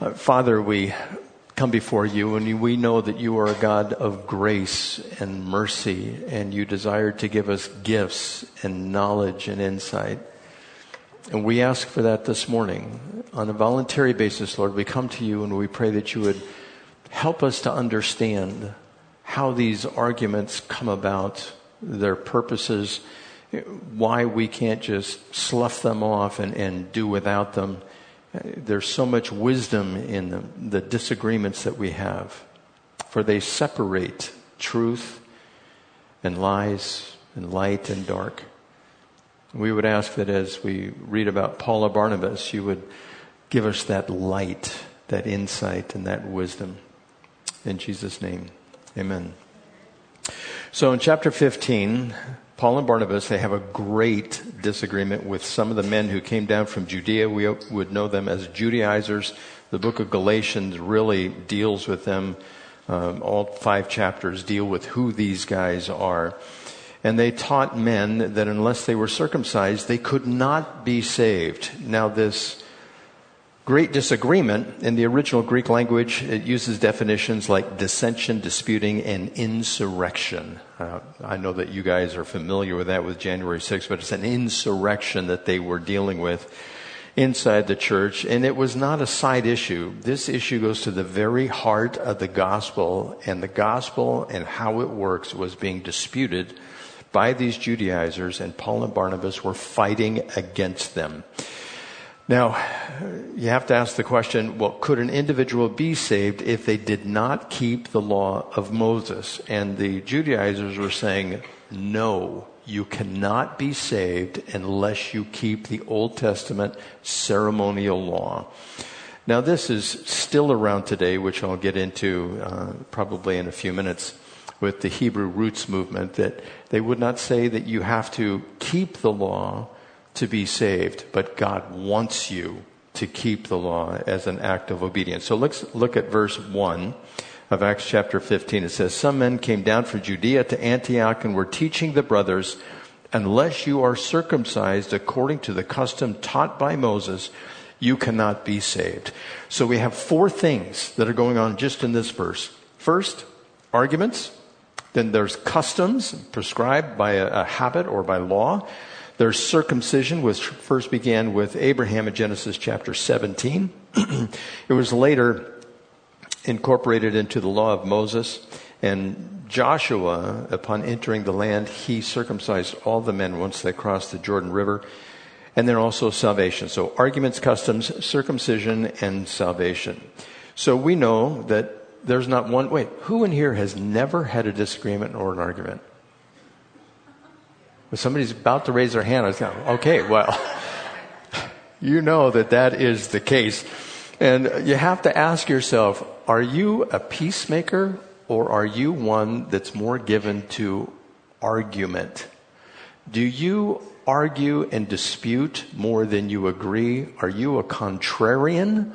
Uh, Father, we come before you and we know that you are a God of grace and mercy and you desire to give us gifts and knowledge and insight. And we ask for that this morning. On a voluntary basis, Lord, we come to you and we pray that you would help us to understand how these arguments come about, their purposes, why we can't just slough them off and, and do without them. There's so much wisdom in them, the disagreements that we have, for they separate truth and lies and light and dark. We would ask that as we read about Paul and Barnabas, you would give us that light, that insight, and that wisdom. In Jesus' name, amen. So in chapter 15, Paul and Barnabas, they have a great disagreement with some of the men who came down from Judea. We would know them as Judaizers. The book of Galatians really deals with them. Um, all five chapters deal with who these guys are. And they taught men that unless they were circumcised, they could not be saved. Now, this great disagreement in the original Greek language, it uses definitions like dissension, disputing, and insurrection. Uh, I know that you guys are familiar with that with January 6th, but it's an insurrection that they were dealing with inside the church, and it was not a side issue. This issue goes to the very heart of the gospel, and the gospel and how it works was being disputed by these Judaizers, and Paul and Barnabas were fighting against them. Now, you have to ask the question, well, could an individual be saved if they did not keep the law of Moses? And the Judaizers were saying, no, you cannot be saved unless you keep the Old Testament ceremonial law. Now, this is still around today, which I'll get into uh, probably in a few minutes with the Hebrew roots movement, that they would not say that you have to keep the law to be saved, but God wants you to keep the law as an act of obedience. So let's look at verse 1 of Acts chapter 15. It says, Some men came down from Judea to Antioch and were teaching the brothers, unless you are circumcised according to the custom taught by Moses, you cannot be saved. So we have four things that are going on just in this verse. First, arguments. Then there's customs prescribed by a, a habit or by law. There's circumcision, which first began with Abraham in Genesis chapter 17. it was later incorporated into the law of Moses. And Joshua, upon entering the land, he circumcised all the men once they crossed the Jordan River. And then also salvation. So arguments, customs, circumcision, and salvation. So we know that there's not one, wait, who in here has never had a disagreement or an argument? When somebody's about to raise their hand, I going, okay, well, you know that that is the case. And you have to ask yourself, are you a peacemaker or are you one that's more given to argument? Do you argue and dispute more than you agree? Are you a contrarian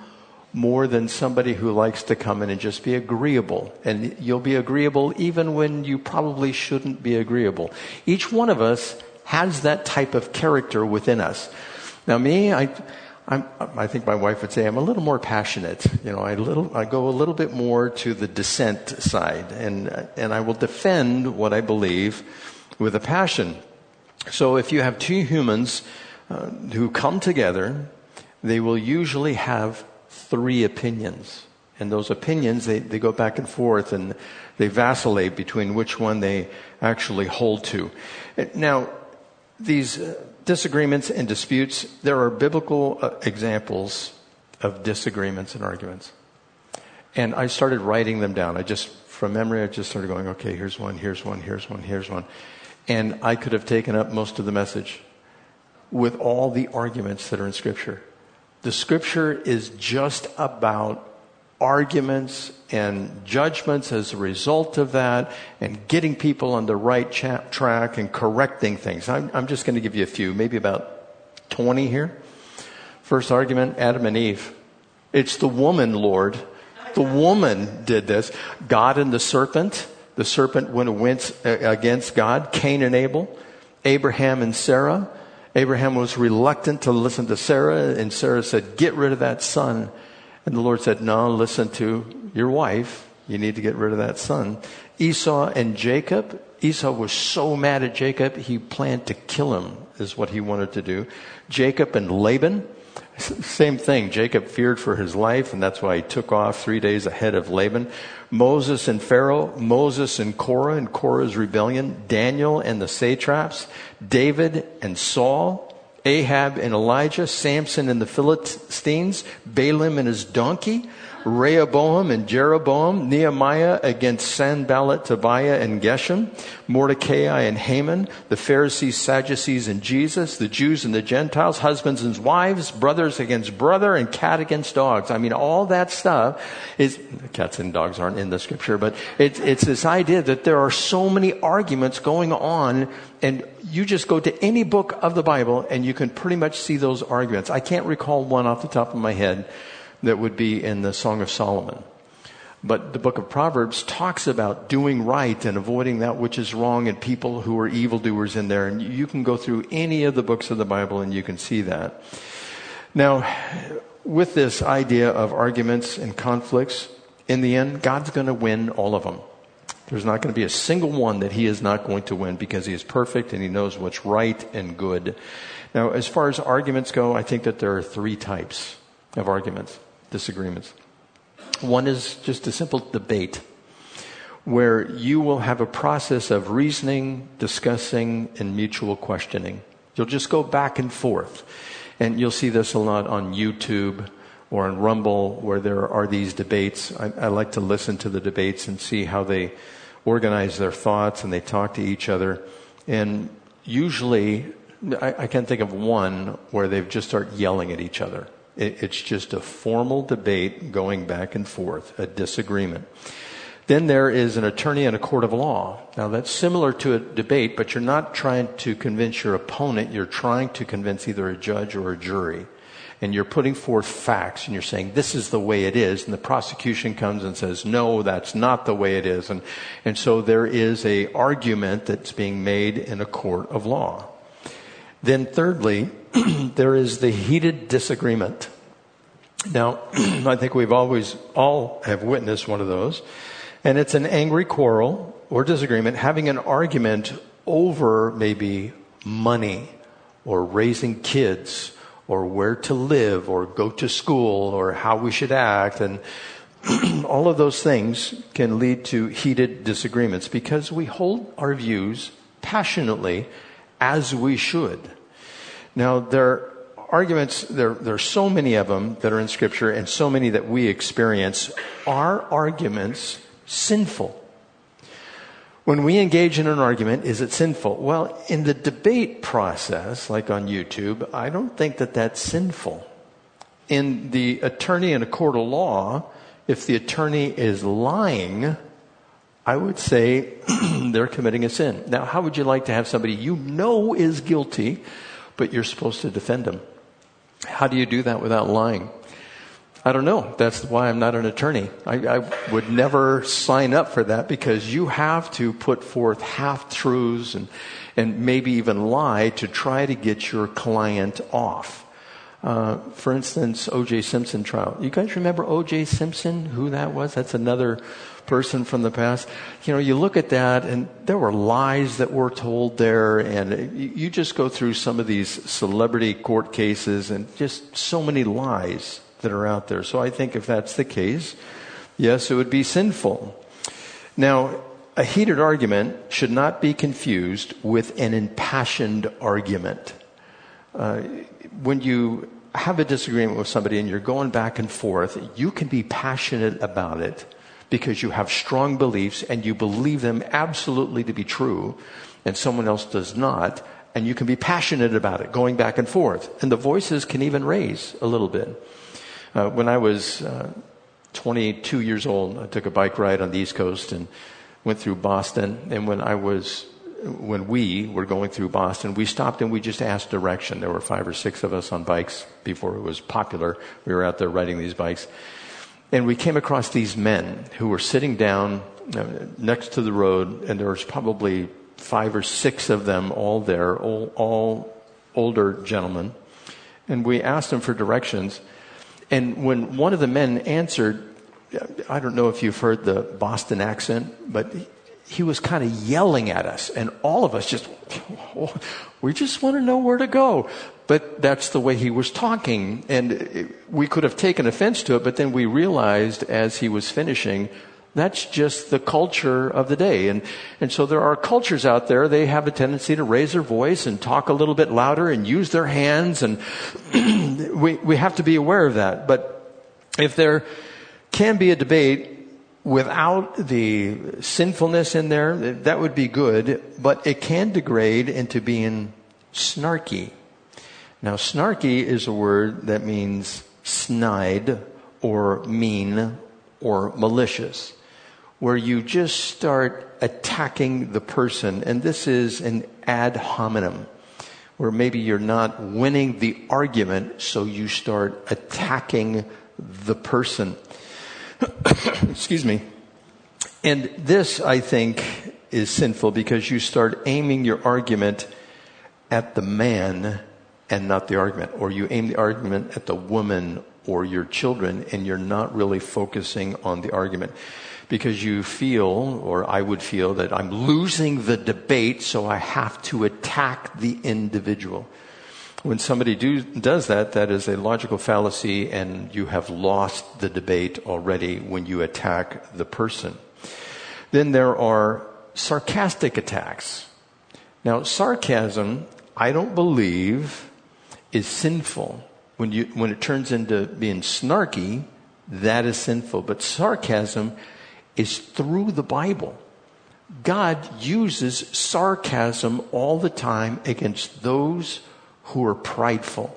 more than somebody who likes to come in and just be agreeable. And you'll be agreeable even when you probably shouldn't be agreeable. Each one of us has that type of character within us. Now, me, I, I'm, i think my wife would say I'm a little more passionate. You know, I little, I go a little bit more to the dissent side, and and I will defend what I believe with a passion. So, if you have two humans uh, who come together, they will usually have three opinions. And those opinions, they, they go back and forth and they vacillate between which one they actually hold to. Now, these uh, disagreements and disputes, there are biblical uh, examples of disagreements and arguments. And I started writing them down. I just, from memory, I just started going, okay, here's one, here's one, here's one, here's one. And I could have taken up most of the message with all the arguments that are in Scripture. The scripture is just about arguments and judgments as a result of that and getting people on the right cha- track and correcting things. I'm, I'm just going to give you a few, maybe about 20 here. First argument Adam and Eve. It's the woman, Lord. The woman did this. God and the serpent. The serpent went against God. Cain and Abel. Abraham and Sarah. Abraham was reluctant to listen to Sarah, and Sarah said, Get rid of that son. And the Lord said, No, listen to your wife. You need to get rid of that son. Esau and Jacob. Esau was so mad at Jacob, he planned to kill him, is what he wanted to do. Jacob and Laban. Same thing. Jacob feared for his life, and that's why he took off three days ahead of Laban. Moses and Pharaoh, Moses and Korah and Korah's rebellion, Daniel and the satraps, David and Saul, Ahab and Elijah, Samson and the Philistines, Balaam and his donkey, Rehoboam and Jeroboam, Nehemiah against Sanballat, Tobiah, and Geshem, Mordecai and Haman, the Pharisees, Sadducees, and Jesus, the Jews and the Gentiles, husbands and wives, brothers against brother, and cat against dogs. I mean, all that stuff is, cats and dogs aren't in the scripture, but it, it's this idea that there are so many arguments going on and you just go to any book of the Bible and you can pretty much see those arguments. I can't recall one off the top of my head that would be in the Song of Solomon. But the book of Proverbs talks about doing right and avoiding that which is wrong and people who are evildoers in there. And you can go through any of the books of the Bible and you can see that. Now, with this idea of arguments and conflicts, in the end, God's going to win all of them. There's not going to be a single one that he is not going to win because he is perfect and he knows what's right and good. Now, as far as arguments go, I think that there are three types of arguments disagreements. One is just a simple debate where you will have a process of reasoning, discussing, and mutual questioning. You'll just go back and forth. And you'll see this a lot on YouTube or on Rumble where there are these debates. I, I like to listen to the debates and see how they organize their thoughts and they talk to each other. And usually, I, I can't think of one where they've just start yelling at each other. It's just a formal debate going back and forth, a disagreement. Then there is an attorney in a court of law. Now that's similar to a debate, but you're not trying to convince your opponent. You're trying to convince either a judge or a jury. And you're putting forth facts and you're saying, this is the way it is. And the prosecution comes and says, no, that's not the way it is. And, and so there is a argument that's being made in a court of law. Then thirdly, there is the heated disagreement. Now, I think we've always all have witnessed one of those. And it's an angry quarrel or disagreement, having an argument over maybe money or raising kids or where to live or go to school or how we should act. And all of those things can lead to heated disagreements because we hold our views passionately as we should. Now, there are arguments, there, there are so many of them that are in Scripture and so many that we experience. Are arguments sinful? When we engage in an argument, is it sinful? Well, in the debate process, like on YouTube, I don't think that that's sinful. In the attorney in a court of law, if the attorney is lying, I would say they're committing a sin. Now, how would you like to have somebody you know is guilty but you're supposed to defend them. How do you do that without lying? I don't know. That's why I'm not an attorney. I, I, would never sign up for that because you have to put forth half truths and, and maybe even lie to try to get your client off. Uh, for instance, O.J. Simpson trial. You guys remember O.J. Simpson? Who that was? That's another person from the past. You know, you look at that and there were lies that were told there and you just go through some of these celebrity court cases and just so many lies that are out there. So I think if that's the case, yes, it would be sinful. Now, a heated argument should not be confused with an impassioned argument. Uh, when you have a disagreement with somebody and you're going back and forth, you can be passionate about it because you have strong beliefs and you believe them absolutely to be true, and someone else does not, and you can be passionate about it, going back and forth. And the voices can even raise a little bit. Uh, when I was uh, 22 years old, I took a bike ride on the East Coast and went through Boston. And when I was when we were going through Boston, we stopped and we just asked direction. There were five or six of us on bikes before it was popular. We were out there riding these bikes. And we came across these men who were sitting down uh, next to the road, and there was probably five or six of them all there, all, all older gentlemen. And we asked them for directions. And when one of the men answered, I don't know if you've heard the Boston accent, but he was kind of yelling at us, and all of us just, we just want to know where to go. But that's the way he was talking, and we could have taken offense to it, but then we realized as he was finishing, that's just the culture of the day. And, and so there are cultures out there, they have a tendency to raise their voice and talk a little bit louder and use their hands, and we, we have to be aware of that. But if there can be a debate without the sinfulness in there, that would be good, but it can degrade into being snarky. Now, snarky is a word that means snide or mean or malicious, where you just start attacking the person, and this is an ad hominem, where maybe you're not winning the argument, so you start attacking the person. Excuse me. And this, I think, is sinful because you start aiming your argument at the man and not the argument, or you aim the argument at the woman or your children, and you're not really focusing on the argument because you feel, or I would feel, that I'm losing the debate, so I have to attack the individual. When somebody do, does that, that is a logical fallacy, and you have lost the debate already when you attack the person. Then there are sarcastic attacks. Now, sarcasm, I don't believe, is sinful. When, you, when it turns into being snarky, that is sinful. But sarcasm is through the Bible. God uses sarcasm all the time against those who are prideful.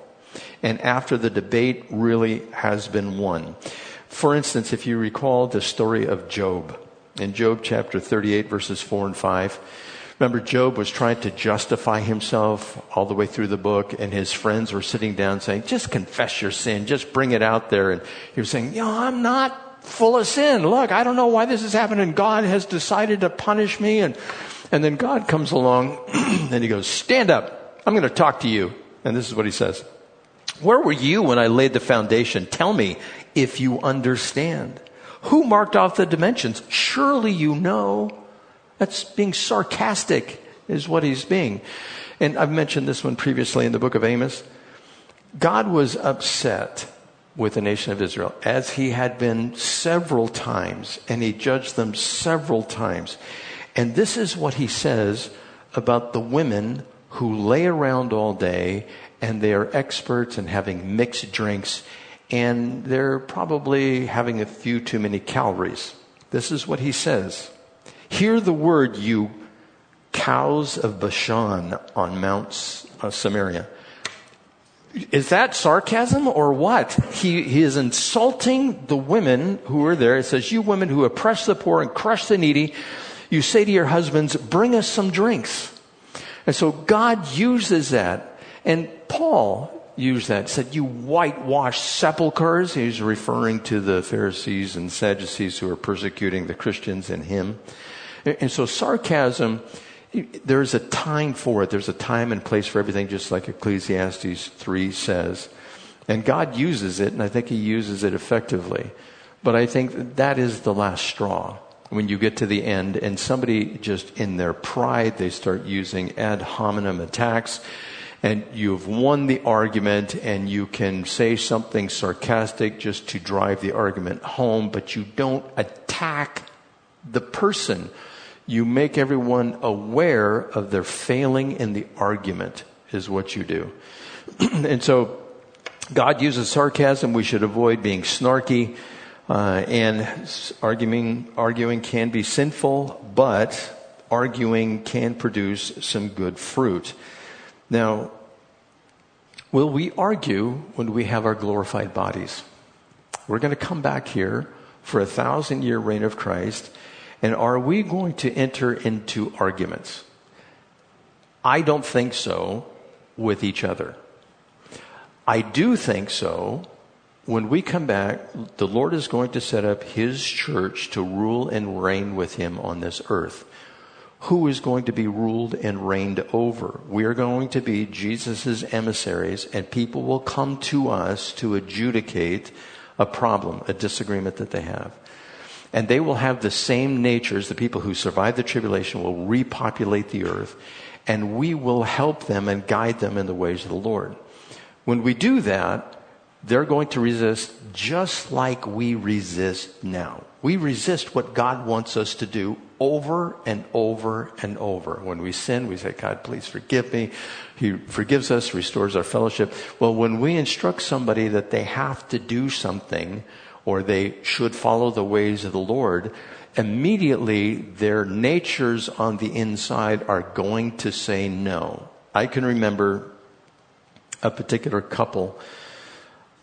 And after the debate really has been won. For instance, if you recall the story of Job in Job chapter 38 verses 4 and 5, remember Job was trying to justify himself all the way through the book and his friends were sitting down saying, just confess your sin, just bring it out there. And he was saying, know, I'm not full of sin. Look, I don't know why this is happening. God has decided to punish me. And, and then God comes along and he goes, stand up. I'm going to talk to you. And this is what he says. Where were you when I laid the foundation? Tell me if you understand. Who marked off the dimensions? Surely you know. That's being sarcastic, is what he's being. And I've mentioned this one previously in the book of Amos. God was upset with the nation of Israel, as he had been several times, and he judged them several times. And this is what he says about the women who lay around all day and they are experts in having mixed drinks and they're probably having a few too many calories. This is what he says. Hear the word, you cows of Bashan on Mount uh, Samaria. Is that sarcasm or what? He, he is insulting the women who are there. It says, You women who oppress the poor and crush the needy, you say to your husbands, Bring us some drinks. And so God uses that. And Paul used that, said, You whitewash sepulchres. He's referring to the Pharisees and Sadducees who are persecuting the Christians and him. And so sarcasm, there's a time for it. There's a time and place for everything, just like Ecclesiastes 3 says. And God uses it, and I think He uses it effectively. But I think that is the last straw when you get to the end and somebody just in their pride, they start using ad hominem attacks and you've won the argument and you can say something sarcastic just to drive the argument home, but you don't attack the person. You make everyone aware of their failing in the argument is what you do. and so God uses sarcasm. We should avoid being snarky. Uh, and arguing, arguing can be sinful, but arguing can produce some good fruit. Now, will we argue when we have our glorified bodies? We're going to come back here for a thousand year reign of Christ, and are we going to enter into arguments? I don't think so with each other. I do think so when we come back, the Lord is going to set up His church to rule and reign with Him on this earth. who is going to be ruled and reigned over. We are going to be Jesus' emissaries, and people will come to us to adjudicate a problem, a disagreement that they have. And they will have the same natures. The people who survive the tribulation will repopulate the earth, and we will help them and guide them in the ways of the Lord. When we do that, they're going to resist just like we resist now. We resist what God wants us to do over and over and over. When we sin, we say, God, please forgive me. He forgives us, restores our fellowship. Well, when we instruct somebody that they have to do something or they should follow the ways of the Lord, immediately their natures on the inside are going to say no. I can remember a particular couple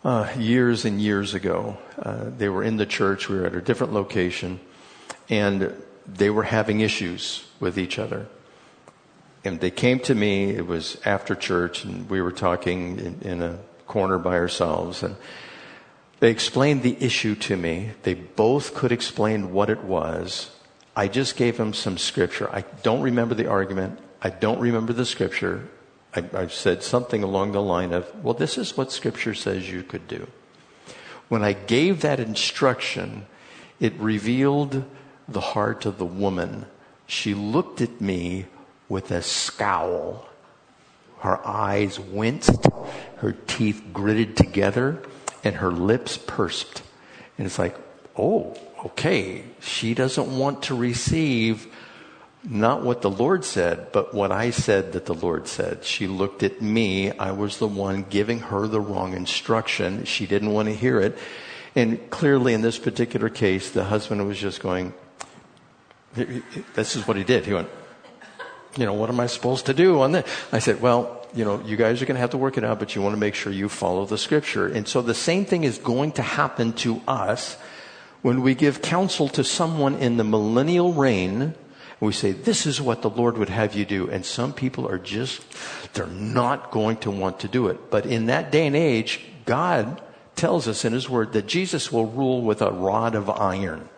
uh, years and years ago. Uh, they were in the church. We were at a different location, and they were having issues with each other. And they came to me. It was after church, and we were talking in, in a corner by ourselves. And they explained the issue to me. They both could explain what it was. I just gave them some scripture. I don't remember the argument. I don't remember the scripture. I, I said something along the line of, well, this is what scripture says you could do. When I gave that instruction, it revealed the heart of the woman. She looked at me with a scowl. Her eyes winced, her teeth gritted together, and her lips pursed. And it's like, oh, okay, she doesn't want to receive not what the Lord said, but what I said that the Lord said. She looked at me. I was the one giving her the wrong instruction. She didn't want to hear it. And clearly, in this particular case, the husband was just going, This is what he did. He went, You know, what am I supposed to do on this? I said, Well, you know, you guys are going to have to work it out, but you want to make sure you follow the scripture. And so the same thing is going to happen to us when we give counsel to someone in the millennial reign we say, this is what the Lord would have you do. And some people are just, they're not going to want to do it. But in that day and age, God tells us in His Word that Jesus will rule with a rod of iron.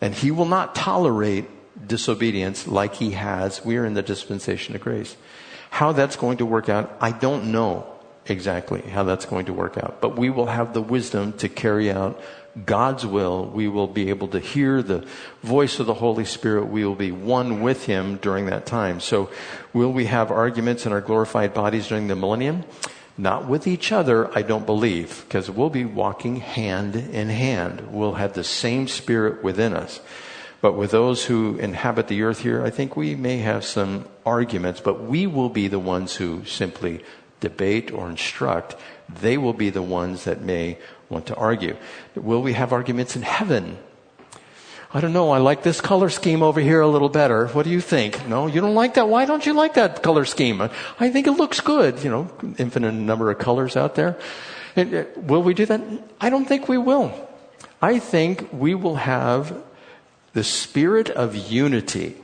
And He will not tolerate disobedience like He has. We are in the dispensation of grace. How that's going to work out, I don't know exactly how that's going to work out. But we will have the wisdom to carry out God's will, we will be able to hear the voice of the Holy Spirit. We will be one with Him during that time. So, will we have arguments in our glorified bodies during the millennium? Not with each other, I don't believe, because we'll be walking hand in hand. We'll have the same Spirit within us. But with those who inhabit the earth here, I think we may have some arguments, but we will be the ones who simply debate or instruct. They will be the ones that may want to argue. Will we have arguments in heaven? I don't know. I like this color scheme over here a little better. What do you think? No, you don't like that? Why don't you like that color scheme? I think it looks good. You know, infinite number of colors out there. Uh, will we do that? I don't think we will. I think we will have the spirit of unity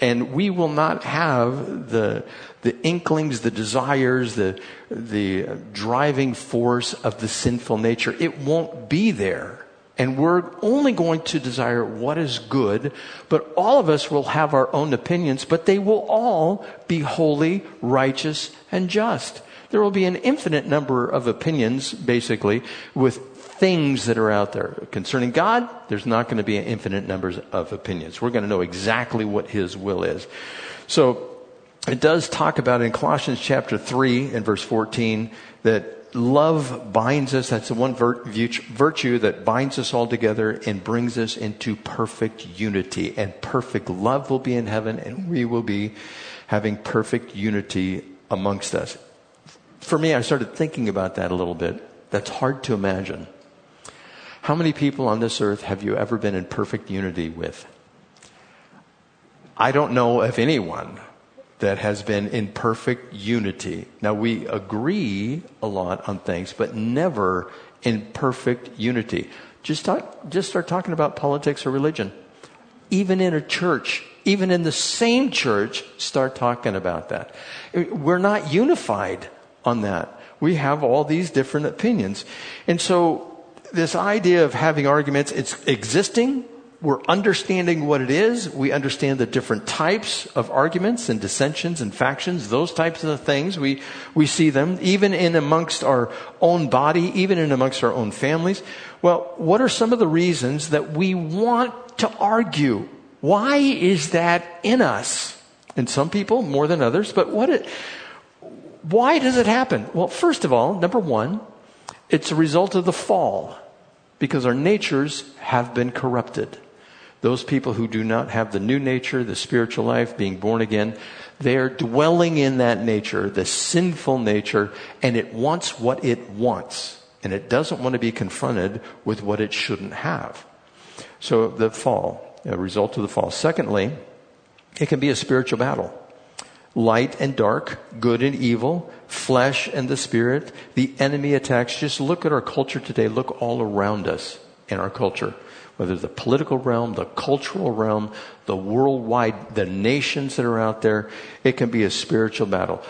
and we will not have the, the inklings, the desires, the, the driving force of the sinful nature. It won't be there. And we're only going to desire what is good, but all of us will have our own opinions, but they will all be holy, righteous, and just. There will be an infinite number of opinions, basically, with things that are out there. Concerning God, there's not going to be infinite numbers of opinions. We're going to know exactly what His will is. So, it does talk about in Colossians chapter 3 and verse 14 that love binds us. That's the one virtue that binds us all together and brings us into perfect unity. And perfect love will be in heaven, and we will be having perfect unity amongst us. For me, I started thinking about that a little bit. That's hard to imagine. How many people on this earth have you ever been in perfect unity with? I don't know of anyone that has been in perfect unity. Now, we agree a lot on things, but never in perfect unity. Just, talk, just start talking about politics or religion. Even in a church, even in the same church, start talking about that. We're not unified on that. We have all these different opinions. And so this idea of having arguments, it's existing, we're understanding what it is. We understand the different types of arguments and dissensions and factions, those types of things. We, we see them even in amongst our own body, even in amongst our own families. Well, what are some of the reasons that we want to argue? Why is that in us? And some people more than others, but what it, why does it happen? Well, first of all, number one, it's a result of the fall because our natures have been corrupted. Those people who do not have the new nature, the spiritual life, being born again, they are dwelling in that nature, the sinful nature, and it wants what it wants. And it doesn't want to be confronted with what it shouldn't have. So the fall, a result of the fall. Secondly, it can be a spiritual battle. Light and dark, good and evil, flesh and the spirit, the enemy attacks. Just look at our culture today. Look all around us in our culture whether the political realm, the cultural realm, the worldwide, the nations that are out there, it can be a spiritual battle.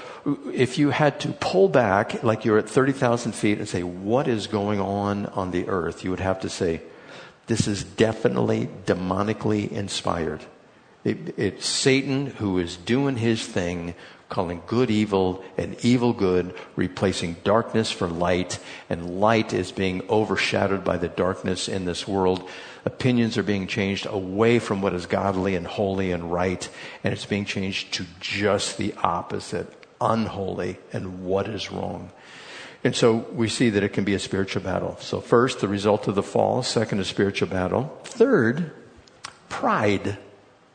If you had to pull back, like you're at 30,000 feet, and say, what is going on on the earth? You would have to say, this is definitely demonically inspired. It, it's Satan who is doing his thing calling good evil and evil good, replacing darkness for light, and light is being overshadowed by the darkness in this world. Opinions are being changed away from what is godly and holy and right, and it's being changed to just the opposite, unholy and what is wrong. And so we see that it can be a spiritual battle. So first, the result of the fall. Second, a spiritual battle. Third, pride.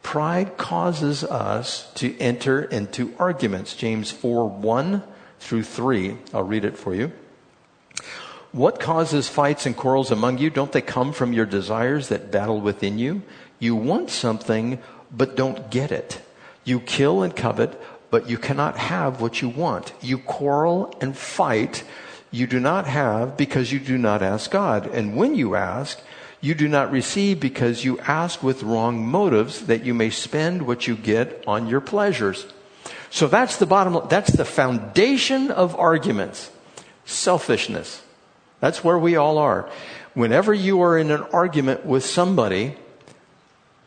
Pride causes us to enter into arguments. James 4 1 through 3. I'll read it for you. What causes fights and quarrels among you? Don't they come from your desires that battle within you? You want something, but don't get it. You kill and covet, but you cannot have what you want. You quarrel and fight. You do not have because you do not ask God. And when you ask, you do not receive because you ask with wrong motives that you may spend what you get on your pleasures. So that's the bottom, that's the foundation of arguments. Selfishness. That's where we all are. Whenever you are in an argument with somebody,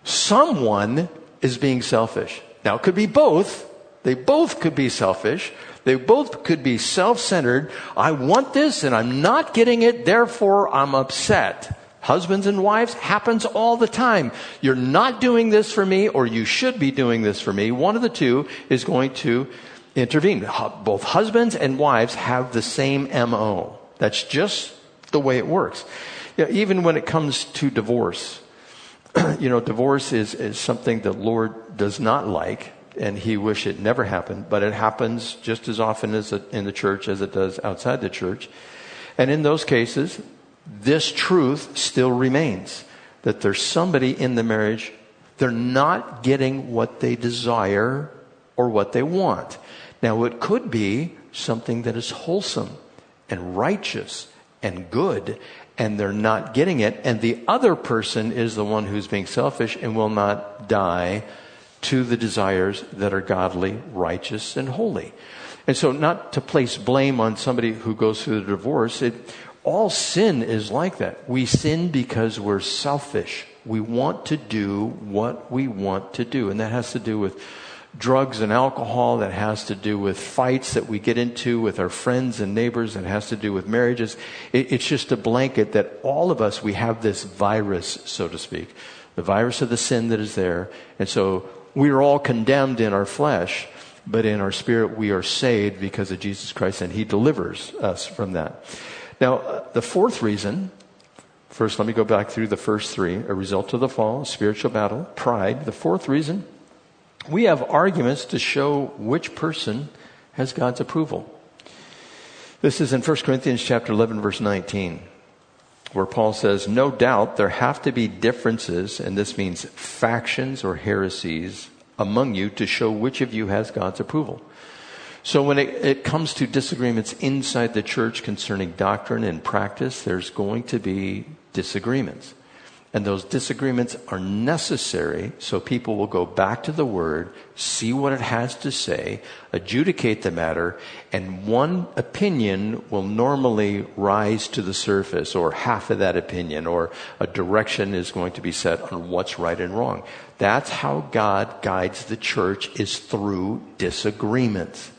someone is being selfish. Now it could be both. They both could be selfish. They both could be self-centered. I want this and I'm not getting it, therefore I'm upset. Husbands and wives happens all the time. You're not doing this for me or you should be doing this for me. One of the two is going to intervene. Both husbands and wives have the same MO. That's just the way it works. You know, even when it comes to divorce, you know, divorce is, is something the Lord does not like and he wish it never happened, but it happens just as often as in the church as it does outside the church. And in those cases, this truth still remains that there's somebody in the marriage, they're not getting what they desire or what they want. Now, it could be something that is wholesome and righteous and good, and they're not getting it, and the other person is the one who's being selfish and will not die to the desires that are godly, righteous, and holy. And so, not to place blame on somebody who goes through the divorce, it, all sin is like that. We sin because we're selfish. We want to do what we want to do. And that has to do with drugs and alcohol. That has to do with fights that we get into with our friends and neighbors. That has to do with marriages. It, it's just a blanket that all of us, we have this virus, so to speak. The virus of the sin that is there. And so we are all condemned in our flesh, but in our spirit we are saved because of Jesus Christ and He delivers us from that. Now, the fourth reason, first let me go back through the first three a result of the fall, spiritual battle, pride. The fourth reason, we have arguments to show which person has God's approval. This is in 1 Corinthians chapter 11 verse 19 where Paul says, no doubt there have to be differences, and this means factions or heresies among you to show which of you has God's approval. So when it, it, comes to disagreements inside the church concerning doctrine and practice, there's going to be disagreements. And those disagreements are necessary so people will go back to the Word, see what it has to say, adjudicate the matter, and one opinion will normally rise to the surface, or half of that opinion, or a direction is going to be set on what's right and wrong. That's how God guides the church is through disagreements.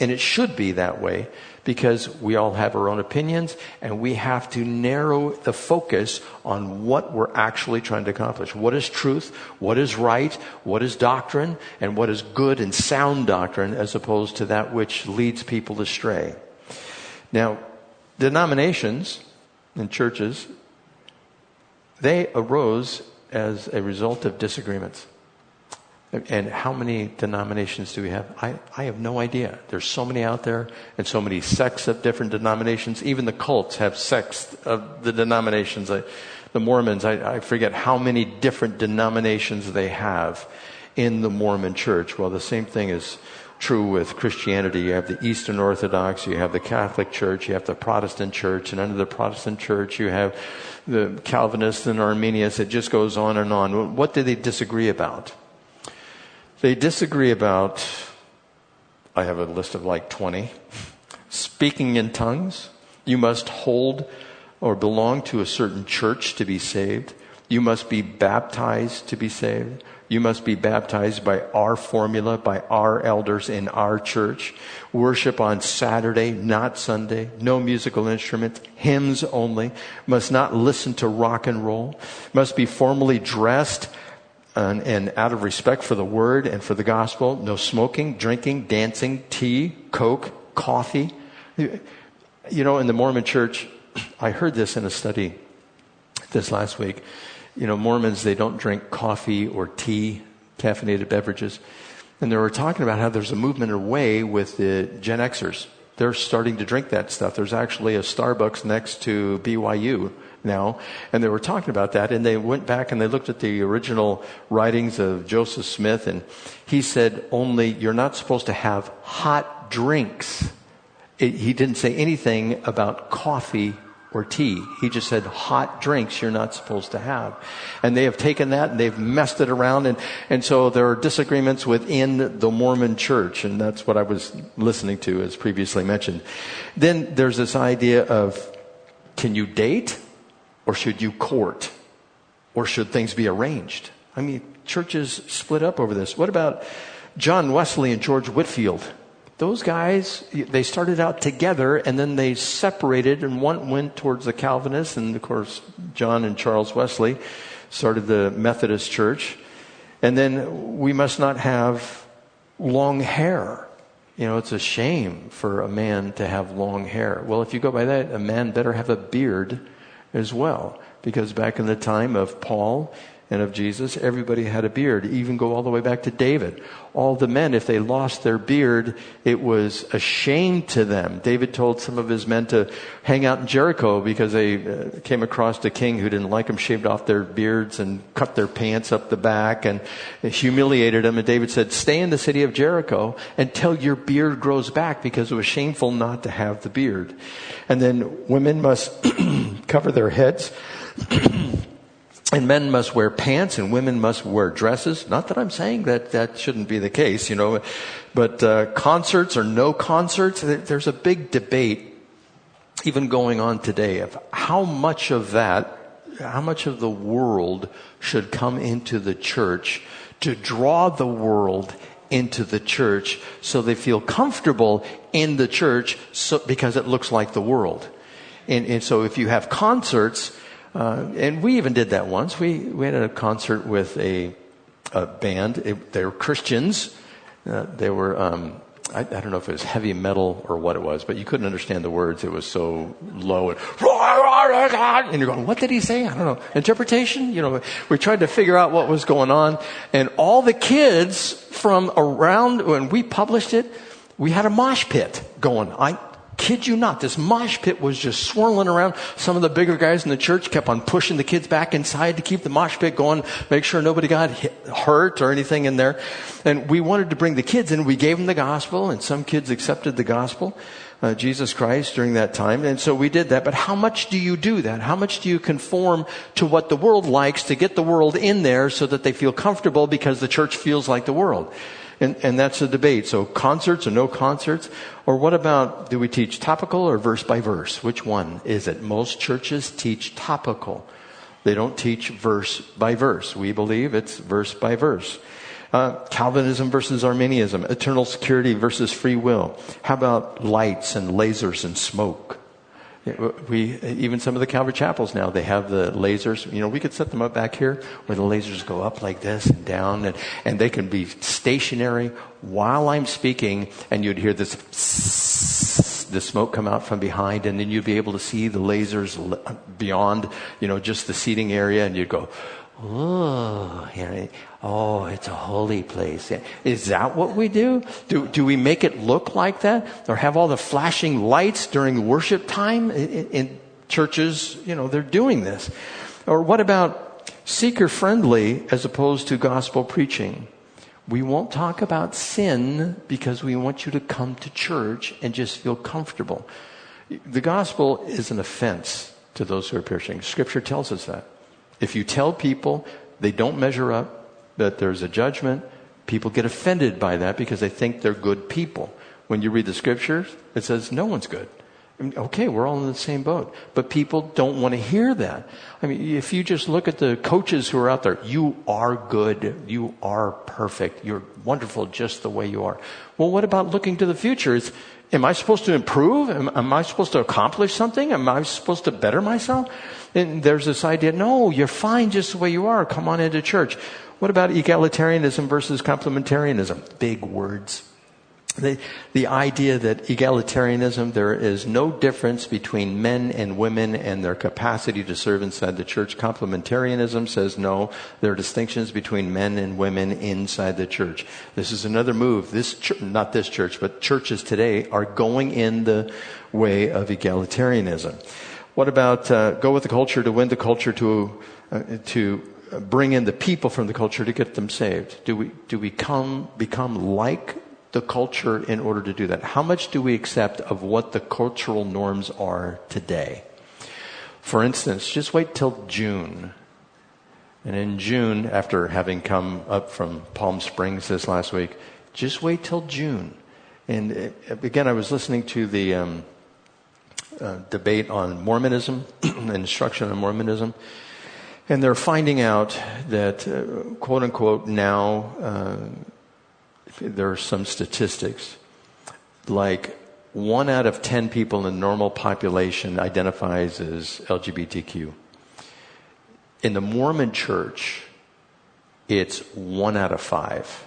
And it should be that way because we all have our own opinions and we have to narrow the focus on what we're actually trying to accomplish. What is truth? What is right? What is doctrine? And what is good and sound doctrine as opposed to that which leads people astray? Now, denominations and churches, they arose as a result of disagreements. And how many denominations do we have? I, I have no idea. There's so many out there and so many sects of different denominations. Even the cults have sects of the denominations. The Mormons, I, I forget how many different denominations they have in the Mormon church. Well, the same thing is true with Christianity. You have the Eastern Orthodox, you have the Catholic Church, you have the Protestant Church, and under the Protestant Church you have the Calvinists and Arminians. It just goes on and on. What do they disagree about? They disagree about, I have a list of like 20. Speaking in tongues. You must hold or belong to a certain church to be saved. You must be baptized to be saved. You must be baptized by our formula, by our elders in our church. Worship on Saturday, not Sunday. No musical instruments. Hymns only. Must not listen to rock and roll. Must be formally dressed and, and, out of respect for the word and for the gospel, no smoking, drinking, dancing, tea, coke, coffee. You know, in the Mormon church, I heard this in a study this last week. You know, Mormons, they don't drink coffee or tea, caffeinated beverages. And they were talking about how there's a movement away with the Gen Xers. They're starting to drink that stuff. There's actually a Starbucks next to BYU now. And they were talking about that. And they went back and they looked at the original writings of Joseph Smith. And he said, only you're not supposed to have hot drinks. It, he didn't say anything about coffee or tea. He just said hot drinks you're not supposed to have. And they have taken that and they've messed it around. And, and so there are disagreements within the Mormon church. And that's what I was listening to as previously mentioned. Then there's this idea of can you date? Or should you court? Or should things be arranged? I mean, churches split up over this. What about John Wesley and George Whitefield? Those guys, they started out together and then they separated and one went towards the Calvinists and of course John and Charles Wesley started the Methodist church. And then we must not have long hair. You know, it's a shame for a man to have long hair. Well, if you go by that, a man better have a beard as well. Because back in the time of Paul and of Jesus, everybody had a beard. Even go all the way back to David. All the men, if they lost their beard, it was a shame to them. David told some of his men to hang out in Jericho because they uh, came across a king who didn't like them, shaved off their beards and cut their pants up the back and humiliated them. And David said, stay in the city of Jericho until your beard grows back because it was shameful not to have the beard. And then women must cover their heads. and men must wear pants and women must wear dresses. Not that I'm saying that that shouldn't be the case, you know, but uh, concerts or no concerts, there's a big debate even going on today of how much of that, how much of the world should come into the church to draw the world into the church so they feel comfortable in the church so, because it looks like the world. And, and so if you have concerts, uh, and we even did that once. We, we had a concert with a, a band. It, they were Christians. Uh, they were, um, I, I, don't know if it was heavy metal or what it was, but you couldn't understand the words. It was so low and, and you're going, what did he say? I don't know. Interpretation? You know, we tried to figure out what was going on. And all the kids from around, when we published it, we had a mosh pit going. I, kid you not, this mosh pit was just swirling around. Some of the bigger guys in the church kept on pushing the kids back inside to keep the mosh pit going, make sure nobody got hit, hurt or anything in there. And we wanted to bring the kids in. We gave them the gospel, and some kids accepted the gospel. uh, Jesus Christ during that time. And so we did that. But how much do you do that? How much do you conform to what the world likes to get the world in there so that they feel comfortable because the church feels like the world? And, and that's a debate. So concerts or no concerts? Or what about, do we teach topical or verse by verse? Which one is it? Most churches teach topical. They don't teach verse by verse. We believe it's verse by verse. Uh, Calvinism versus Arminianism, eternal security versus free will. How about lights and lasers and smoke? We, even some of the Calvary chapels now, they have the lasers. You know, we could set them up back here where the lasers go up like this and down and, and they can be stationary while I'm speaking and you'd hear this, the smoke come out from behind and then you'd be able to see the lasers beyond, you know, just the seating area and you'd go, oh, oh, it's a holy place. Is that what we do? Do, do we make it look like that? Or have all the flashing lights during worship time? In, in churches, you know, they're doing this. Or what about seeker friendly as opposed to gospel preaching? We won't talk about sin because we want you to come to church and just feel comfortable. The gospel is an offense to those who are perishing. Scripture tells us that. If you tell people they don't measure up, that there's a judgment, people get offended by that because they think they're good people. When you read the scriptures, it says no one's good. I mean, okay, we're all in the same boat. But people don't want to hear that. I mean, if you just look at the coaches who are out there, you are good. You are perfect. You're wonderful just the way you are. Well, what about looking to the future? Is, am I supposed to improve? Am, am I supposed to accomplish something? Am I supposed to better myself? And there's this idea, no, you're fine just the way you are. Come on into church. What about egalitarianism versus complementarianism? Big words. The, the idea that egalitarianism, there is no difference between men and women and their capacity to serve inside the church. Complementarianism says no, there are distinctions between men and women inside the church. This is another move. This, not this church, but churches today are going in the way of egalitarianism. What about uh, go with the culture to win the culture to uh, to bring in the people from the culture to get them saved? Do we do we come become like the culture in order to do that? How much do we accept of what the cultural norms are today? For instance, just wait till June. And in June, after having come up from Palm Springs this last week, just wait till June. And uh, again, I was listening to the um, uh, debate on Mormonism, instruction on Mormonism, and they're finding out that, uh, quote unquote, now uh, there are some statistics like one out of ten people in the normal population identifies as LGBTQ. In the Mormon church, it's one out of five,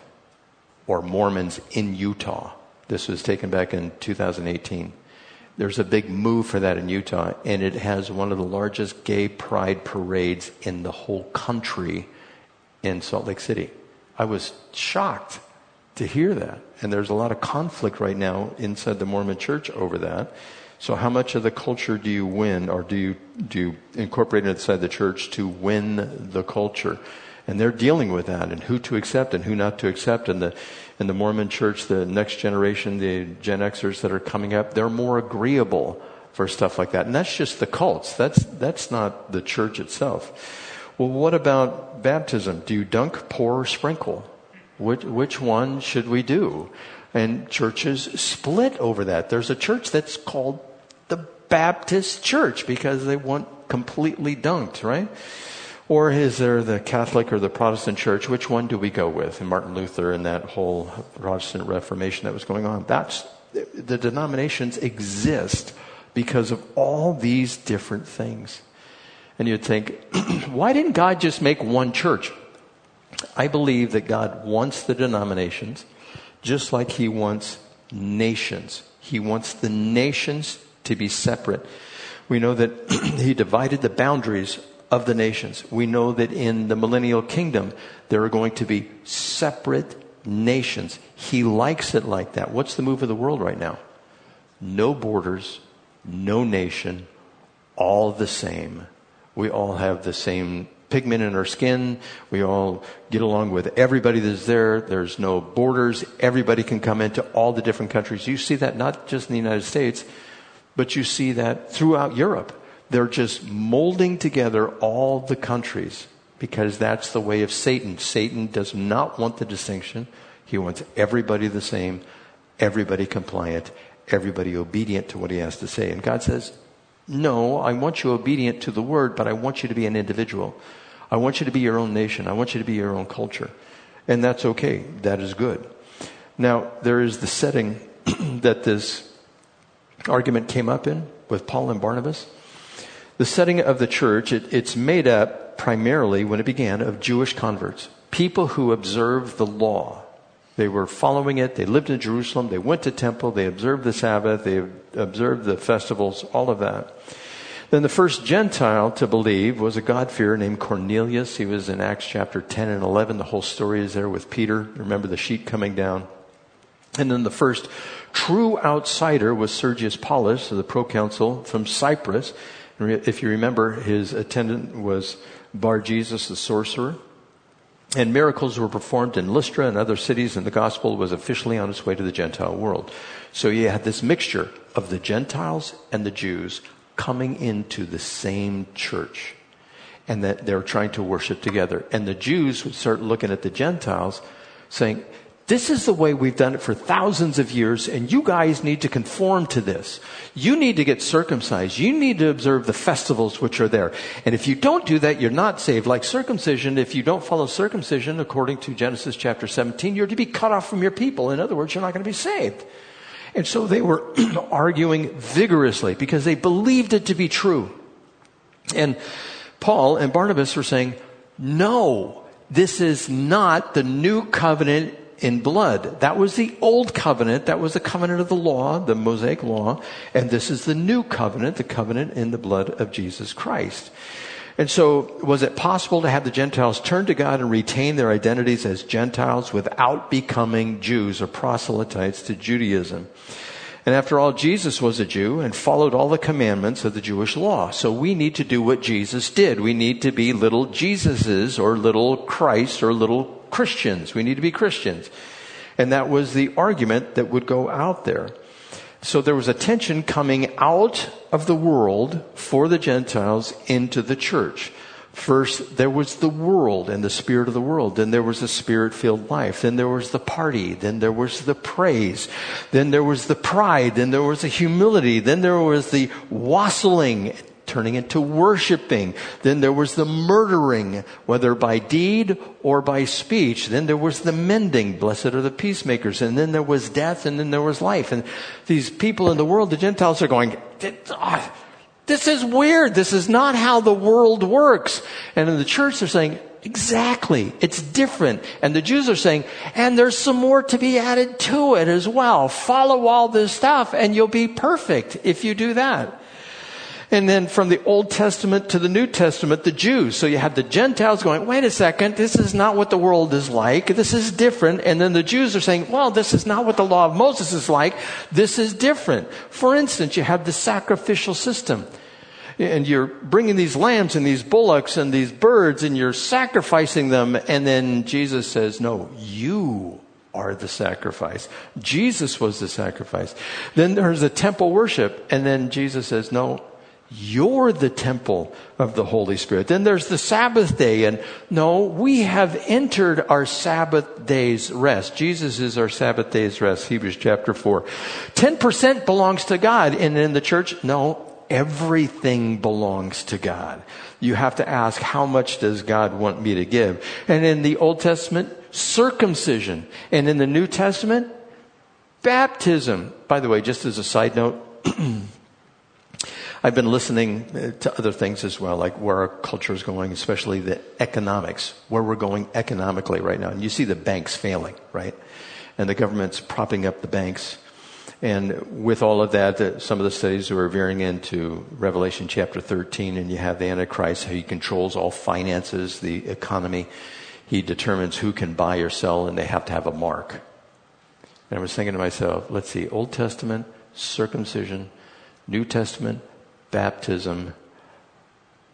or Mormons in Utah. This was taken back in 2018. There's a big move for that in Utah, and it has one of the largest gay pride parades in the whole country in Salt Lake City. I was shocked to hear that. And there's a lot of conflict right now inside the Mormon church over that. So how much of the culture do you win or do you, do you incorporate inside the church to win the culture? And they're dealing with that and who to accept and who not to accept. And the, in the Mormon church, the next generation, the Gen Xers that are coming up, they're more agreeable for stuff like that. And that's just the cults. That's, that's not the church itself. Well, what about baptism? Do you dunk, pour, sprinkle? Which, which one should we do? And churches split over that. There's a church that's called the Baptist Church because they want completely dunked, right? Or is there the Catholic or the Protestant church? Which one do we go with? And Martin Luther and that whole Protestant Reformation that was going on. That's, the denominations exist because of all these different things. And you'd think, why didn't God just make one church? I believe that God wants the denominations just like He wants nations. He wants the nations to be separate. We know that He divided the boundaries of the nations. We know that in the millennial kingdom, there are going to be separate nations. He likes it like that. What's the move of the world right now? No borders, no nation, all the same. We all have the same pigment in our skin. We all get along with everybody that's there. There's no borders. Everybody can come into all the different countries. You see that not just in the United States, but you see that throughout Europe. They're just molding together all the countries because that's the way of Satan. Satan does not want the distinction. He wants everybody the same, everybody compliant, everybody obedient to what he has to say. And God says, no, I want you obedient to the word, but I want you to be an individual. I want you to be your own nation. I want you to be your own culture. And that's okay. That is good. Now, there is the setting that this argument came up in with Paul and Barnabas. The setting of the church, it, it's made up primarily, when it began, of Jewish converts, people who observed the law. They were following it. They lived in Jerusalem. They went to temple. They observed the Sabbath. They observed the festivals, all of that. Then the first Gentile to believe was a God-fearer named Cornelius. He was in Acts chapter 10 and 11. The whole story is there with Peter. Remember the sheet coming down. And then the first true outsider was Sergius Paulus the proconsul from Cyprus. If you remember, his attendant was Bar Jesus the sorcerer. And miracles were performed in Lystra and other cities, and the gospel was officially on its way to the Gentile world. So you had this mixture of the Gentiles and the Jews coming into the same church. And that they're trying to worship together. And the Jews would start looking at the Gentiles saying, this is the way we've done it for thousands of years, and you guys need to conform to this. You need to get circumcised. You need to observe the festivals which are there. And if you don't do that, you're not saved. Like circumcision, if you don't follow circumcision, according to Genesis chapter 17, you're to be cut off from your people. In other words, you're not going to be saved. And so they were arguing vigorously because they believed it to be true. And Paul and Barnabas were saying, no, this is not the new covenant in blood. That was the old covenant. That was the covenant of the law, the Mosaic law. And this is the new covenant, the covenant in the blood of Jesus Christ. And so, was it possible to have the Gentiles turn to God and retain their identities as Gentiles without becoming Jews or proselytes to Judaism? And after all, Jesus was a Jew and followed all the commandments of the Jewish law. So we need to do what Jesus did. We need to be little Jesuses or little Christ or little Christians. We need to be Christians. And that was the argument that would go out there. So there was a tension coming out of the world for the Gentiles into the church. First, there was the world and the spirit of the world. Then there was a spirit filled life. Then there was the party. Then there was the praise. Then there was the pride. Then there was the humility. Then there was the wassailing turning into worshiping. Then there was the murdering, whether by deed or by speech. Then there was the mending, blessed are the peacemakers. And then there was death, and then there was life. And these people in the world, the Gentiles are going, ah, this is weird. This is not how the world works. And in the church, they're saying, Exactly. It's different. And the Jews are saying, and there's some more to be added to it as well. Follow all this stuff and you'll be perfect if you do that. And then from the Old Testament to the New Testament, the Jews. So you have the Gentiles going, wait a second, this is not what the world is like. This is different. And then the Jews are saying, well, this is not what the law of Moses is like. This is different. For instance, you have the sacrificial system. And you're bringing these lambs and these bullocks and these birds and you're sacrificing them. And then Jesus says, no, you are the sacrifice. Jesus was the sacrifice. Then there's the temple worship. And then Jesus says, no, you're the temple of the Holy Spirit. Then there's the Sabbath day. And no, we have entered our Sabbath day's rest. Jesus is our Sabbath day's rest. Hebrews chapter 4. 10% belongs to God. And in the church, no, everything belongs to God. You have to ask, how much does God want me to give? And in the Old Testament, circumcision. And in the New Testament, baptism. By the way, just as a side note, I've been listening uh, to other things as well, like where our culture is going, especially the economics, where we're going economically right now. And you see the banks failing, right? And the government's propping up the banks. And with all of that, uh, some of the studies are veering into Revelation chapter 13, and you have the Antichrist, he controls all finances, the economy. He determines who can buy or sell, and they have to have a mark. And I was thinking to myself, let's see, Old Testament, circumcision, New Testament, baptism,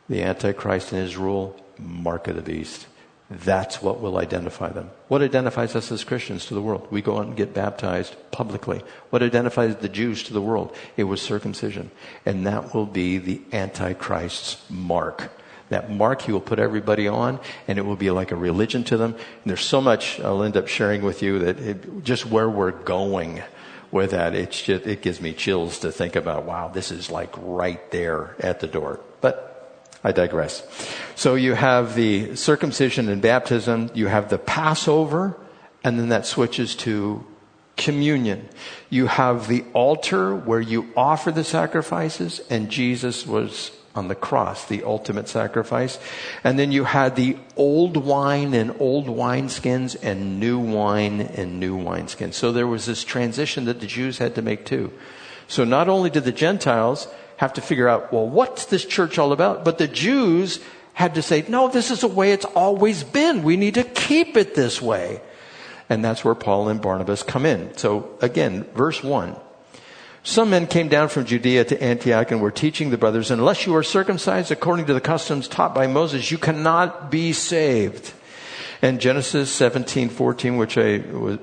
the Antichrist and his rule, mark of the beast. That's what will identify them. What identifies us as Christians to the world? We go out and get baptized publicly. What identifies the Jews to the world? It was circumcision. And that will be the Antichrist's mark. That mark he will put everybody on, and it will be like a religion to them. And there's so much I'll end up sharing with you that it, just where we're going with that, it's just, it gives me chills to think about, wow, this is like right there at the door. But I digress. So you have the circumcision and baptism, you have the Passover, and then that switches to communion. You have the altar where you offer the sacrifices, and Jesus was on the cross, the ultimate sacrifice. And then you had the old wine and old wineskins and new wine and new wineskins. So there was this transition that the Jews had to make too. So not only did the Gentiles have to figure out, well, what's this church all about? But the Jews had to say, no, this is the way it's always been. We need to keep it this way. And that's where Paul and Barnabas come in. So again, verse one. Some men came down from Judea to Antioch and were teaching the brothers, unless you are circumcised according to the customs taught by Moses, you cannot be saved. And Genesis 17, 14, which I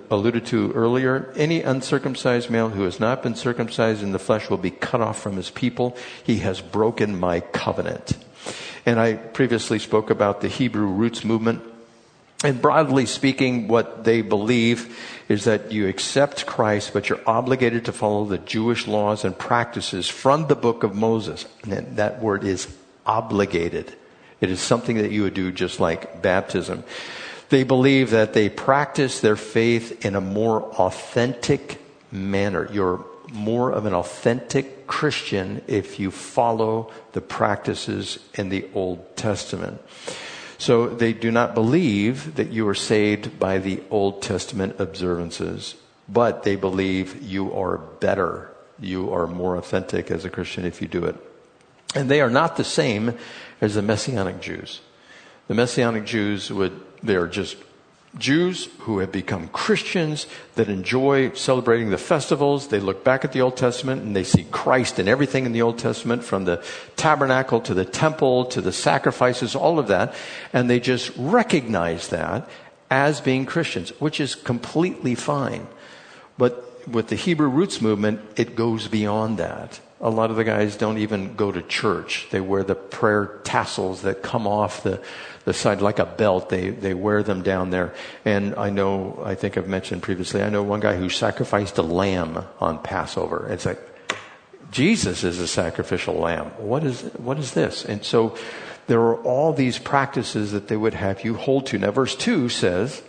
alluded to earlier, any uncircumcised male who has not been circumcised in the flesh will be cut off from his people. He has broken my covenant. And I previously spoke about the Hebrew roots movement. And broadly speaking, what they believe is that you accept Christ, but you're obligated to follow the Jewish laws and practices from the book of Moses. And that word is obligated. It is something that you would do just like baptism. They believe that they practice their faith in a more authentic manner. You're more of an authentic Christian if you follow the practices in the Old Testament. So they do not believe that you are saved by the Old Testament observances, but they believe you are better. You are more authentic as a Christian if you do it. And they are not the same as the Messianic Jews. The Messianic Jews would they're just Jews who have become Christians that enjoy celebrating the festivals. They look back at the Old Testament and they see Christ in everything in the Old Testament, from the tabernacle to the temple to the sacrifices, all of that. And they just recognize that as being Christians, which is completely fine. But with the Hebrew roots movement, it goes beyond that. A lot of the guys don't even go to church. They wear the prayer tassels that come off the, the side like a belt. They, they wear them down there. And I know, I think I've mentioned previously, I know one guy who sacrificed a lamb on Passover. It's like, Jesus is a sacrificial lamb. What is, what is this? And so there are all these practices that they would have you hold to. Now verse 2 says,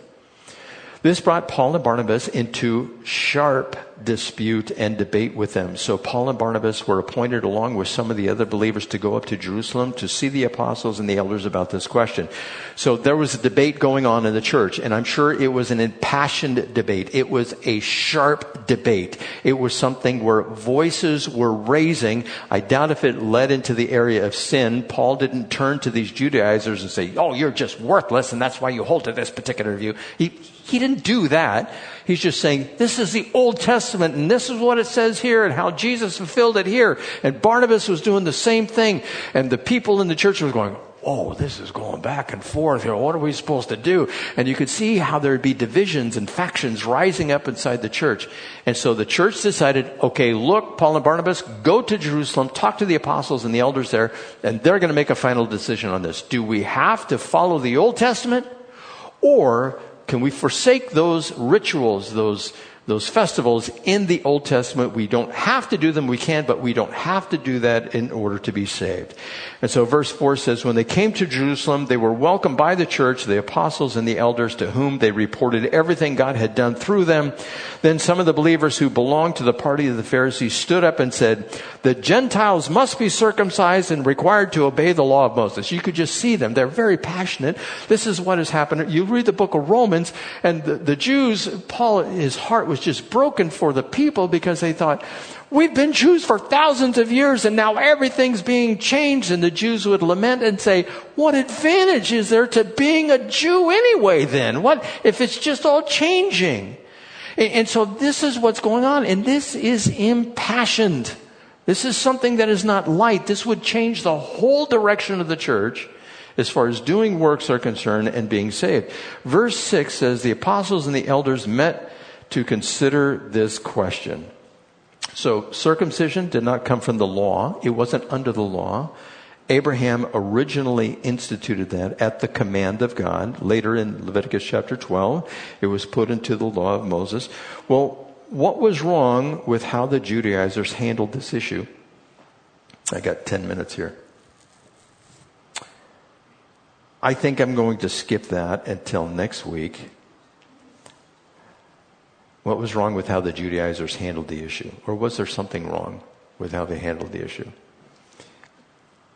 this brought Paul and Barnabas into sharp dispute and debate with them. So Paul and Barnabas were appointed along with some of the other believers to go up to Jerusalem to see the apostles and the elders about this question. So there was a debate going on in the church, and I'm sure it was an impassioned debate. It was a sharp debate. It was something where voices were raising. I doubt if it led into the area of sin. Paul didn't turn to these Judaizers and say, Oh, you're just worthless, and that's why you hold to this particular view. He, he didn't do that. He's just saying, this is the Old Testament and this is what it says here and how Jesus fulfilled it here. And Barnabas was doing the same thing. And the people in the church were going, oh, this is going back and forth here. What are we supposed to do? And you could see how there'd be divisions and factions rising up inside the church. And so the church decided, okay, look, Paul and Barnabas, go to Jerusalem, talk to the apostles and the elders there, and they're going to make a final decision on this. Do we have to follow the Old Testament? Or can we forsake those rituals, those those festivals in the Old Testament. We don't have to do them, we can, but we don't have to do that in order to be saved. And so verse 4 says, When they came to Jerusalem, they were welcomed by the church, the apostles and the elders to whom they reported everything God had done through them. Then some of the believers who belonged to the party of the Pharisees stood up and said, The Gentiles must be circumcised and required to obey the law of Moses. You could just see them. They're very passionate. This is what has happened. You read the book of Romans, and the, the Jews, Paul, his heart was was just broken for the people because they thought, we've been Jews for thousands of years and now everything's being changed. And the Jews would lament and say, what advantage is there to being a Jew anyway then? What if it's just all changing? And, and so this is what's going on and this is impassioned. This is something that is not light. This would change the whole direction of the church as far as doing works are concerned and being saved. Verse 6 says the apostles and the elders met to consider this question. So circumcision did not come from the law. It wasn't under the law. Abraham originally instituted that at the command of God. Later in Leviticus chapter 12, it was put into the law of Moses. Well, what was wrong with how the Judaizers handled this issue? I got 10 minutes here. I think I'm going to skip that until next week. What was wrong with how the Judaizers handled the issue? Or was there something wrong with how they handled the issue?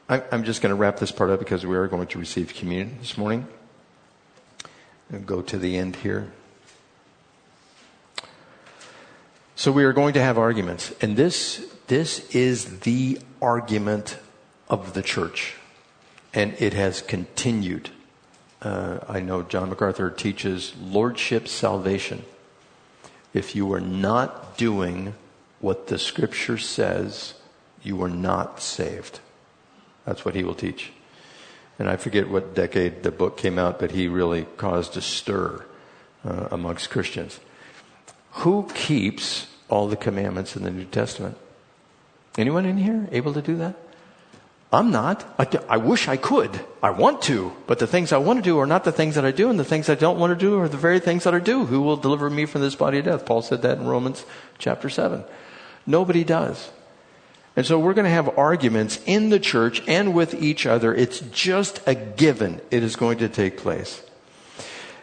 I'm just going to wrap this part up because we are going to receive communion this morning. And go to the end here. So we are going to have arguments. And this, this is the argument of the church. And it has continued. Uh, I know John MacArthur teaches lordship salvation. If you are not doing what the scripture says, you are not saved. That's what he will teach. And I forget what decade the book came out, but he really caused a stir uh, amongst Christians. Who keeps all the commandments in the New Testament? Anyone in here able to do that? I'm not. I, I, wish I could. I want to. But the things I want to do are not the things that I do, and the things I don't want to do are the very things that I do. Who will deliver me from this body of death? Paul said that in Romans chapter 7. Nobody does. And so we're going to have arguments in the church and with each other. It's just a given it is going to take place.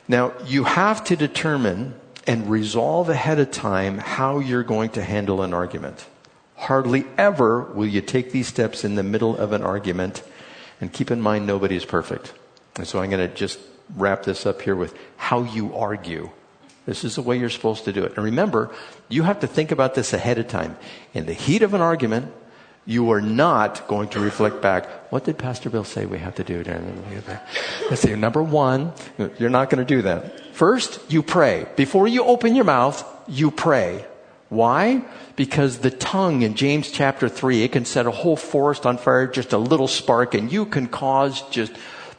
Now, you have to determine and resolve ahead of time how you're going to handle an argument. Hardly ever will you take these steps in the middle of an argument. And keep in mind, nobody is perfect. And so I'm going to just wrap this up here with how you argue. This is the way you're supposed to do it. And remember, you have to think about this ahead of time. In the heat of an argument, you are not going to reflect back, what did Pastor Bill say we have to do? Let's see, number one, you're not going to do that. First, you pray. Before you open your mouth, you pray. Why? Because the tongue in James chapter 3, it can set a whole forest on fire, just a little spark, and you can cause just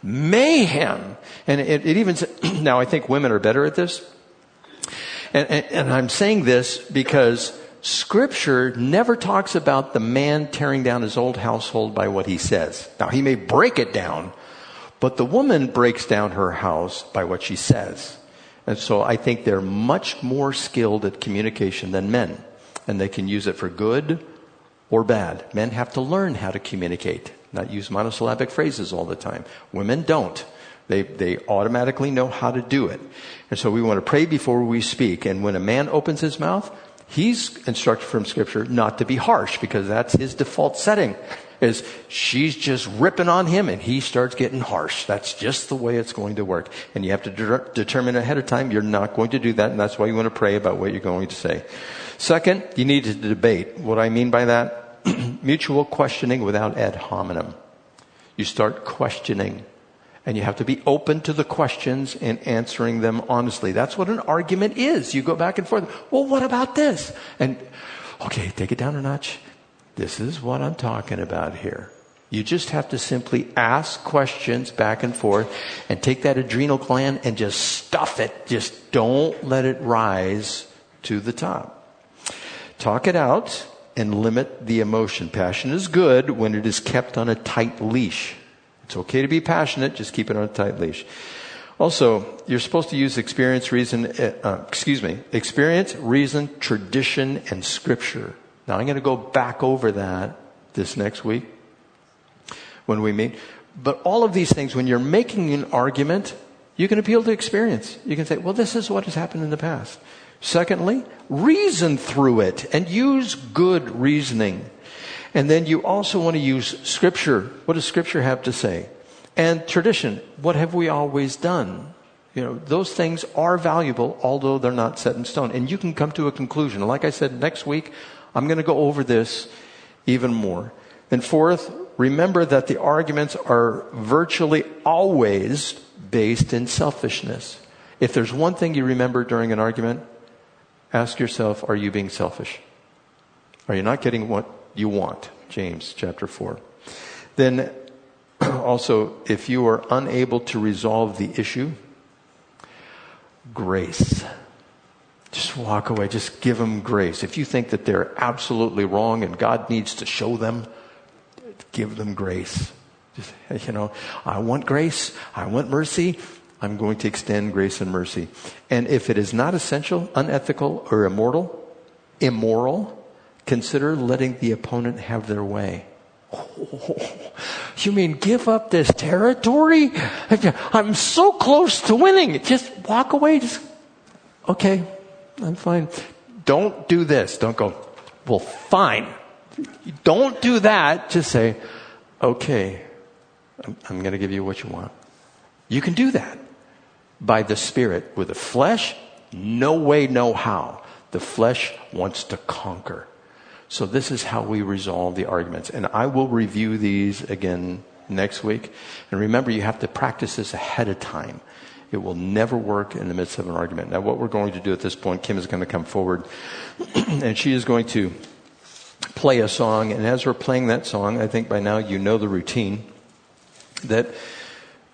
mayhem. And it, it even, now I think women are better at this. And, and, and I'm saying this because Scripture never talks about the man tearing down his old household by what he says. Now, he may break it down, but the woman breaks down her house by what she says. And so I think they're much more skilled at communication than men. And they can use it for good or bad. Men have to learn how to communicate, not use monosyllabic phrases all the time. Women don't. They, they automatically know how to do it. And so we want to pray before we speak. And when a man opens his mouth, he's instructed from scripture not to be harsh because that's his default setting is she's just ripping on him and he starts getting harsh. That's just the way it's going to work. And you have to de- determine ahead of time you're not going to do that and that's why you want to pray about what you're going to say. Second, you need to debate. What I mean by that, mutual questioning without ad hominem. You start questioning and you have to be open to the questions and answering them honestly. That's what an argument is. You go back and forth. Well, what about this? And, okay, take it down a notch. This is what I'm talking about here. You just have to simply ask questions back and forth and take that adrenal gland and just stuff it. Just don't let it rise to the top. Talk it out and limit the emotion. Passion is good when it is kept on a tight leash. It's okay to be passionate, just keep it on a tight leash. Also, you're supposed to use experience, reason, uh, excuse me, experience, reason, tradition, and scripture. Now I'm going to go back over that this next week when we meet. But all of these things, when you're making an argument, you can appeal to experience. You can say, well, this is what has happened in the past. Secondly, reason through it and use good reasoning. And then you also want to use scripture. What does scripture have to say? And tradition. What have we always done? You know, those things are valuable, although they're not set in stone. And you can come to a conclusion. Like I said, next week, I'm going to go over this even more. And fourth, remember that the arguments are virtually always based in selfishness. If there's one thing you remember during an argument, ask yourself, are you being selfish? Are you not getting what you want. James chapter 4. Then also, if you are unable to resolve the issue, grace. Just walk away. Just give them grace. If you think that they're absolutely wrong and God needs to show them, give them grace. Just, you know, I want grace. I want mercy. I'm going to extend grace and mercy. And if it is not essential, unethical, or immortal, immoral, consider letting the opponent have their way. Oh, you mean give up this territory? I'm so close to winning. Just walk away. Just, okay, I'm fine. Don't do this. Don't go, well, fine. Don't do that. Just say, okay, I'm, I'm going to give you what you want. You can do that by the Spirit. With the flesh, no way, no how. The flesh wants to conquer. So this is how we resolve the arguments. And I will review these again next week. And remember, you have to practice this ahead of time. It will never work in the midst of an argument. Now, what we're going to do at this point, Kim is going to come forward and she is going to play a song. And as we're playing that song, I think by now you know the routine that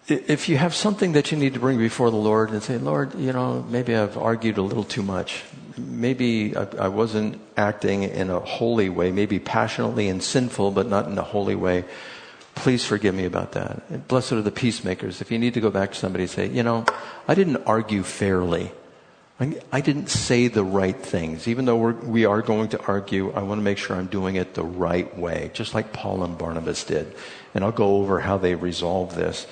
if you have something that you need to bring before the Lord and say, Lord, you know, maybe I've argued a little too much. Maybe I, I, wasn't acting in a holy way, maybe passionately and sinful, but not in a holy way. Please forgive me about that. Blessed are the peacemakers. If you need to go back to somebody and say, you know, I didn't argue fairly. I, didn't say the right things. Even though we're, we are going to argue, I want to make sure I'm doing it the right way, just like Paul and Barnabas did. And I'll go over how they resolve this.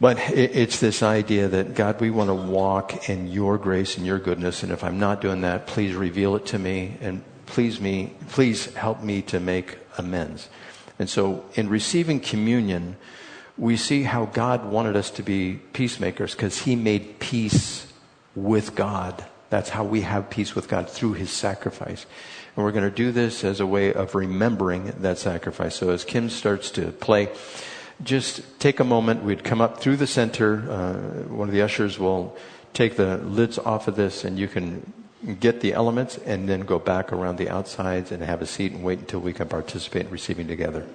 But it's this idea that God, we want to walk in your grace and your goodness. And if I'm not doing that, please reveal it to me and please me, please help me to make amends. And so in receiving communion, we see how God wanted us to be peacemakers because he made peace with God. That's how we have peace with God through his sacrifice. And we're going to do this as a way of remembering that sacrifice. So as Kim starts to play, just take a moment. We'd come up through the center. Uh, one of the ushers will take the lids off of this, and you can get the elements and then go back around the outsides and have a seat and wait until we can participate in receiving together.